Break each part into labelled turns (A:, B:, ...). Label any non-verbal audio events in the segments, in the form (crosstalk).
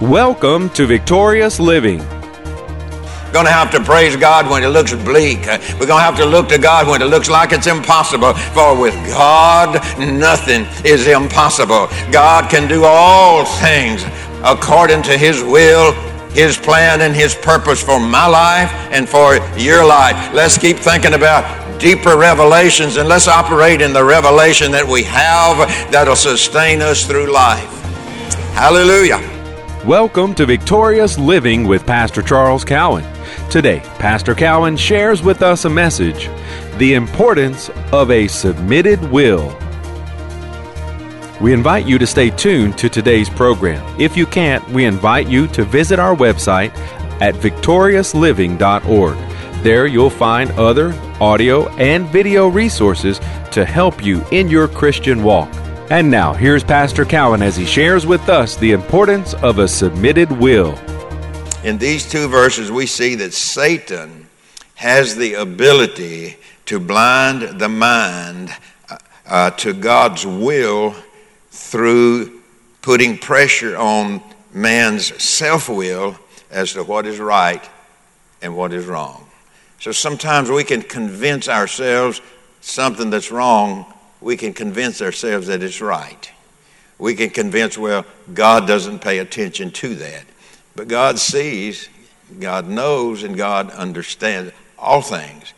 A: Welcome to Victorious Living.
B: We're Going to have to praise God when it looks bleak. Uh, we're going to have to look to God when it looks like it's impossible. For with God, nothing is impossible. God can do all things according to His will, His plan, and His purpose for my life and for your life. Let's keep thinking about deeper revelations and let's operate in the revelation that we have that'll sustain us through life. Hallelujah.
A: Welcome to Victorious Living with Pastor Charles Cowan. Today, Pastor Cowan shares with us a message the importance of a submitted will. We invite you to stay tuned to today's program. If you can't, we invite you to visit our website at victoriousliving.org. There you'll find other audio and video resources to help you in your Christian walk. And now, here's Pastor Cowan as he shares with us the importance of a submitted will.
B: In these two verses, we see that Satan has the ability to blind the mind uh, to God's will through putting pressure on man's self will as to what is right and what is wrong. So sometimes we can convince ourselves something that's wrong we can convince ourselves that it's right. We can convince, well, God doesn't pay attention to that. But God sees, God knows, and God understands all things,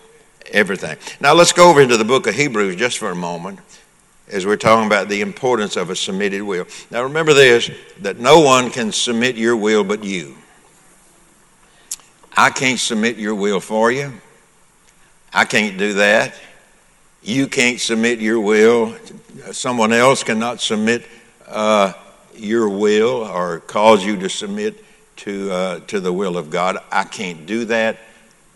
B: everything. Now let's go over into the book of Hebrews just for a moment as we're talking about the importance of a submitted will. Now remember this that no one can submit your will but you. I can't submit your will for you. I can't do that. You can't submit your will. Someone else cannot submit uh, your will or cause you to submit to, uh, to the will of God. I can't do that.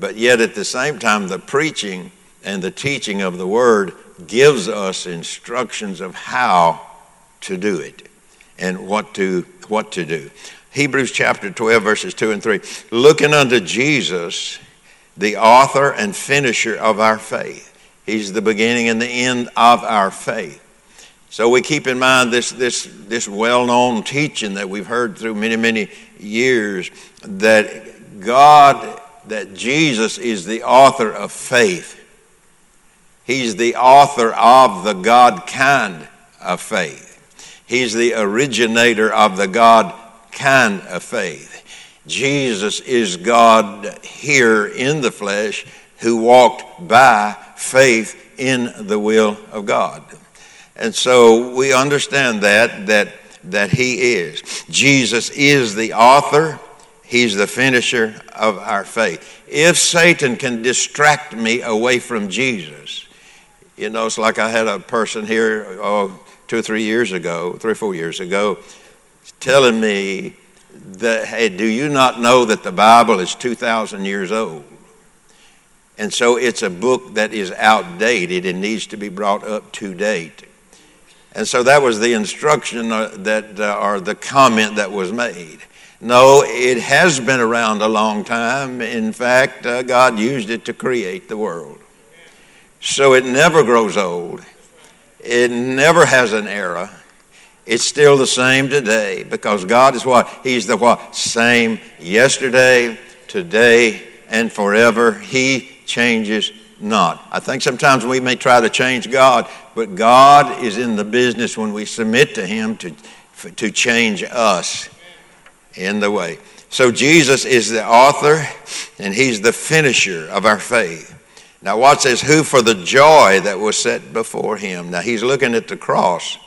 B: But yet, at the same time, the preaching and the teaching of the Word gives us instructions of how to do it and what to, what to do. Hebrews chapter 12, verses 2 and 3. Looking unto Jesus, the author and finisher of our faith He's the beginning and the end of our faith. So we keep in mind this, this, this well known teaching that we've heard through many, many years that God, that Jesus is the author of faith. He's the author of the God kind of faith. He's the originator of the God kind of faith. Jesus is God here in the flesh who walked by faith in the will of God. And so we understand that, that, that He is. Jesus is the author, He's the finisher of our faith. If Satan can distract me away from Jesus, you know, it's like I had a person here oh, two or three years ago, three or four years ago, telling me that, hey, do you not know that the Bible is 2,000 years old? And so it's a book that is outdated and needs to be brought up to date. And so that was the instruction uh, that, uh, or the comment that was made. No, it has been around a long time. In fact, uh, God used it to create the world. So it never grows old. It never has an era. It's still the same today because God is what? He's the what? Same yesterday, today, and forever. He changes not. I think sometimes we may try to change God, but God is in the business when we submit to Him to, to change us in the way. So Jesus is the author and He's the finisher of our faith. Now, what says, who for the joy that was set before Him? Now, He's looking at the cross.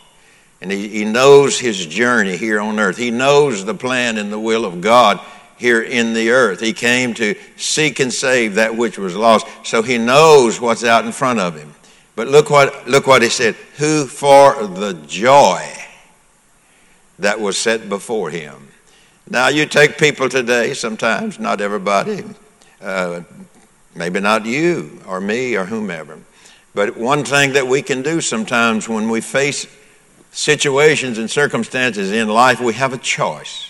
B: And he, he knows his journey here on earth. He knows the plan and the will of God here in the earth. He came to seek and save that which was lost. So he knows what's out in front of him. But look what, look what he said. Who for the joy that was set before him. Now, you take people today, sometimes, not everybody, uh, maybe not you or me or whomever. But one thing that we can do sometimes when we face situations and circumstances in life, we have a choice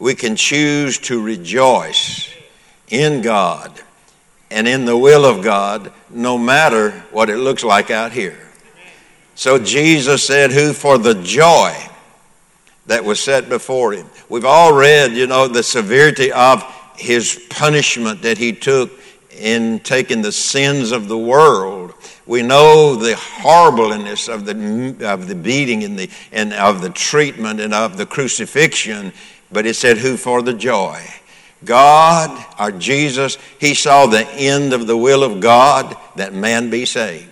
B: we can choose to rejoice in God and in the will of God, no matter what it looks like out here. So Jesus said, Who for the joy that was set before him. We've all read, you know, the severity of his punishment that he took in taking the sins of the world. We know the horribleness of the, of the beating and, the, and of the treatment and of the crucifixion, but it said, Who for the joy. God, our Jesus, he saw the end of the will of God that man be saved.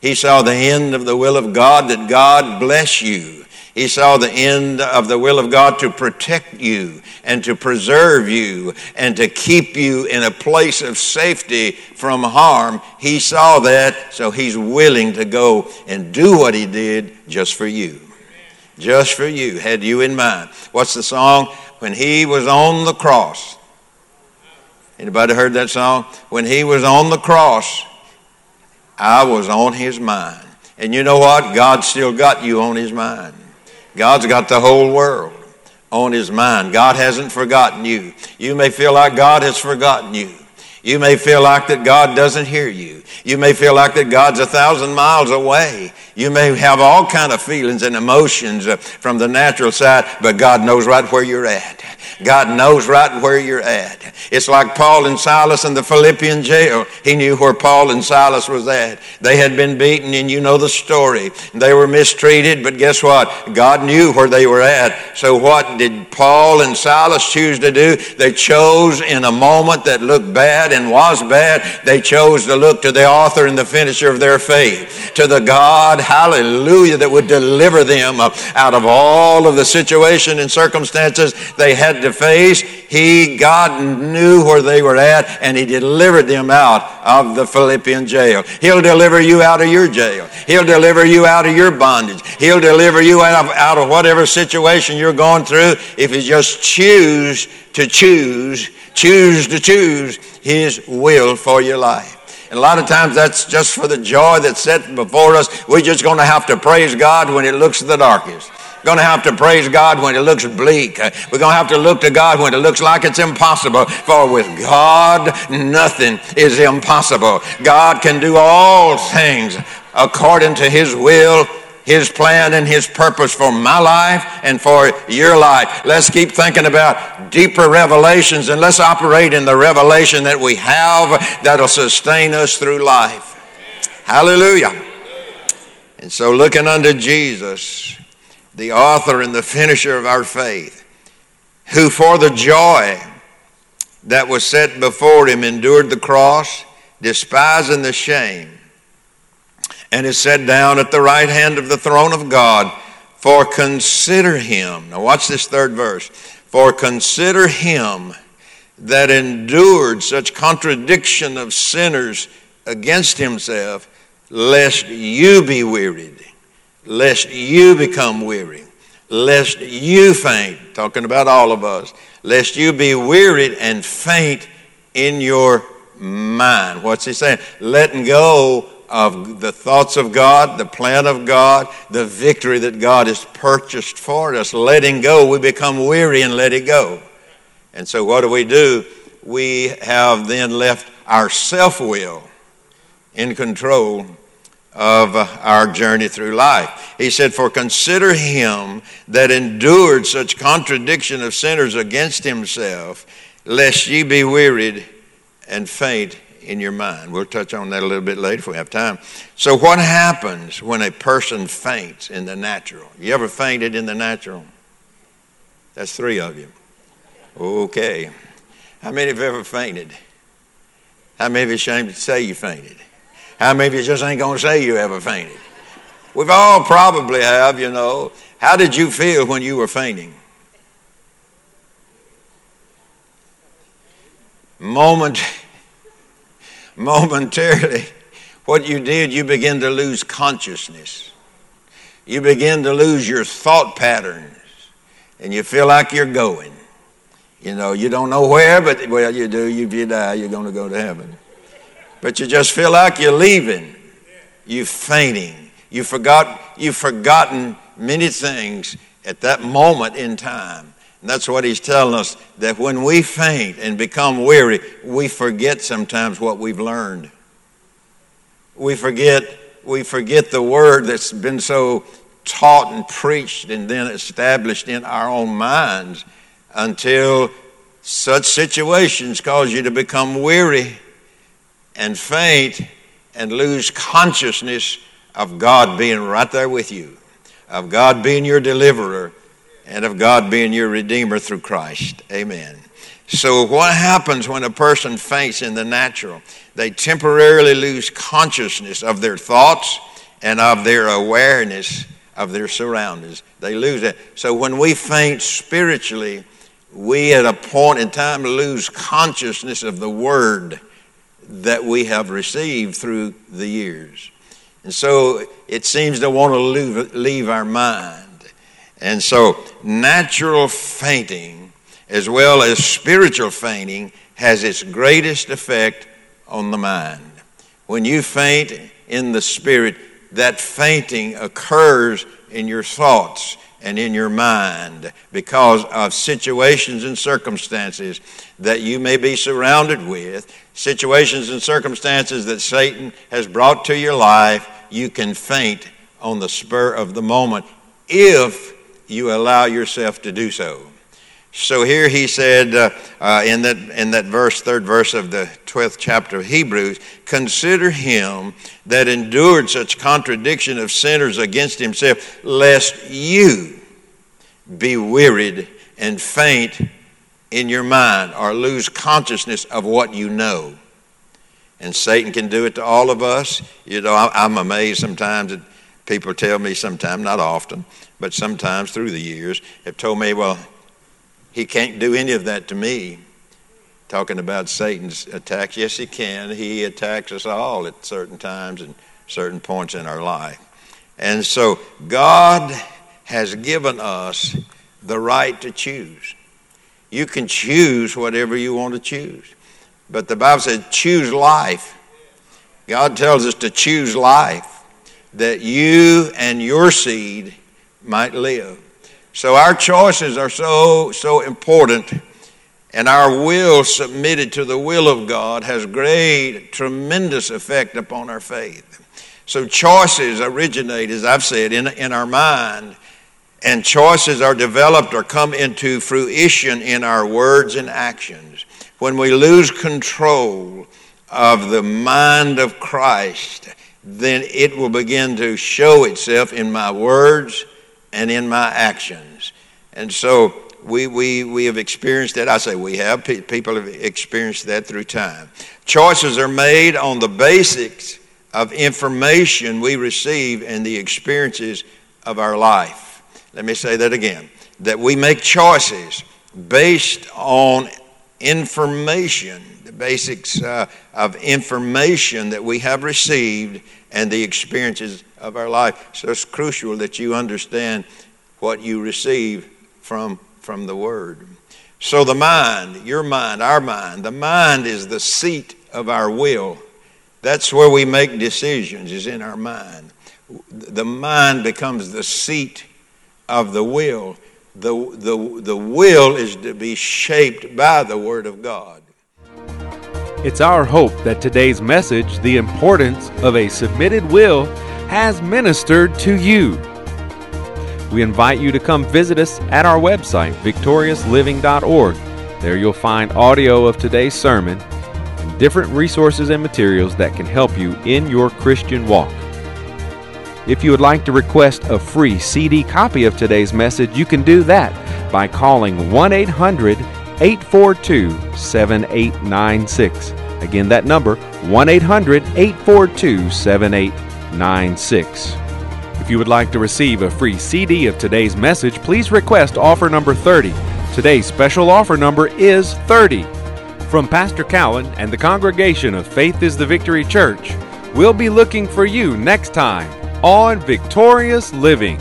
B: He saw the end of the will of God that God bless you he saw the end of the will of God to protect you and to preserve you and to keep you in a place of safety from harm. He saw that, so he's willing to go and do what he did just for you. Just for you, had you in mind. What's the song? When he was on the cross. Anybody heard that song? When he was on the cross, I was on his mind. And you know what? God still got you on his mind. God's got the whole world on his mind. God hasn't forgotten you. You may feel like God has forgotten you. You may feel like that God doesn't hear you. You may feel like that God's a thousand miles away. You may have all kind of feelings and emotions uh, from the natural side, but God knows right where you're at. God knows right where you're at. It's like Paul and Silas in the Philippian jail. He knew where Paul and Silas was at. They had been beaten, and you know the story. They were mistreated, but guess what? God knew where they were at. So what did Paul and Silas choose to do? They chose in a moment that looked bad and was bad. They chose to look to the author and the finisher of their faith, to the God, hallelujah, that would deliver them out of all of the situation and circumstances they had to face, he, God knew where they were at and he delivered them out of the Philippian jail. He'll deliver you out of your jail. He'll deliver you out of your bondage. He'll deliver you out of, out of whatever situation you're going through if you just choose to choose, choose to choose his will for your life. And a lot of times that's just for the joy that's set before us. We're just going to have to praise God when it looks the darkest going to have to praise God when it looks bleak. Uh, we're going to have to look to God when it looks like it's impossible. For with God, nothing is impossible. God can do all things according to His will his plan and His purpose for my life and for your life. Let's keep thinking about deeper revelations and let's operate in the revelation that we have that'll sustain us through life. Hallelujah. And so, looking unto Jesus, the author and the finisher of our faith, who for the joy that was set before him endured the cross, despising the shame, and is set down at the right hand of the throne of God. For consider him. Now, watch this third verse. For consider him that endured such contradiction of sinners against himself, lest you be wearied lest you become weary, lest you faint, talking about all of us, lest you be wearied and faint in your mind. What's he saying? Letting go of the thoughts of God, the plan of God, the victory that God has purchased for us. Letting go, we become weary and let it go. And so, what do we do? We have then left our self will in control of our journey through life. He said, For consider him that endured such contradiction of sinners against himself, lest ye be wearied and faint in your mind. We'll touch on that a little bit later if we have time. So, what happens when a person faints in the natural? You ever fainted in the natural? That's three of you. Okay. How many have ever fainted? How many of you ashamed to say you fainted? How many of you just ain't going to say you ever fainted? We've all probably have, you know. How did you feel when you were fainting? Moment, (laughs) momentarily, what you did, you begin to lose consciousness. You begin to lose your thought patterns, and you feel like you're going. You know, you don't know where, but well, you do. If you die, you're going to go to heaven but you just feel like you're leaving. You're fainting. You forgot, you've forgotten many things at that moment in time. And that's what he's telling us that when we faint and become weary, we forget sometimes what we've learned. We forget, we forget the word that's been so taught and preached and then established in our own minds until such situations cause you to become weary and faint and lose consciousness of God being right there with you, of God being your deliverer, and of God being your redeemer through Christ. Amen. So, what happens when a person faints in the natural? They temporarily lose consciousness of their thoughts and of their awareness of their surroundings. They lose it. So, when we faint spiritually, we at a point in time lose consciousness of the word that we have received through the years. And so it seems to want to leave, leave our mind. And so natural fainting, as well as spiritual fainting, has its greatest effect on the mind. When you faint in the spirit, that fainting occurs in your thoughts and in your mind because of situations and circumstances that you may be surrounded with, situations and circumstances that Satan has brought to your life, you can faint on the spur of the moment if you allow yourself to do so. So here he said uh, uh, in, that, in that verse, third verse of the 12th chapter of Hebrews, consider him that endured such contradiction of sinners against himself, lest you be wearied and faint in your mind or lose consciousness of what you know. And Satan can do it to all of us. You know, I'm amazed sometimes that people tell me sometimes, not often, but sometimes through the years, have told me, well, he can't do any of that to me. Talking about Satan's attacks, yes, he can. He attacks us all at certain times and certain points in our life. And so God has given us the right to choose. You can choose whatever you want to choose. But the Bible says, choose life. God tells us to choose life that you and your seed might live. So our choices are so, so important, and our will submitted to the will of God has great, tremendous effect upon our faith. So choices originate, as I've said, in, in our mind, and choices are developed or come into fruition in our words and actions. When we lose control of the mind of Christ, then it will begin to show itself in my words and in my actions. And so we, we, we have experienced that. I say we have. People have experienced that through time. Choices are made on the basics of information we receive and the experiences of our life. Let me say that again. That we make choices based on information, basics uh, of information that we have received and the experiences of our life. So it's crucial that you understand what you receive from, from the Word. So the mind, your mind, our mind, the mind is the seat of our will. That's where we make decisions, is in our mind. The mind becomes the seat of the will. The, the, the will is to be shaped by the Word of God.
A: It's our hope that today's message, The Importance of a Submitted Will, has ministered to you. We invite you to come visit us at our website, victoriousliving.org. There you'll find audio of today's sermon and different resources and materials that can help you in your Christian walk. If you would like to request a free CD copy of today's message, you can do that by calling 1 800 842 7896. Again, that number 1 800 842 7896. If you would like to receive a free CD of today's message, please request offer number 30. Today's special offer number is 30. From Pastor Cowan and the congregation of Faith is the Victory Church, we'll be looking for you next time on Victorious Living.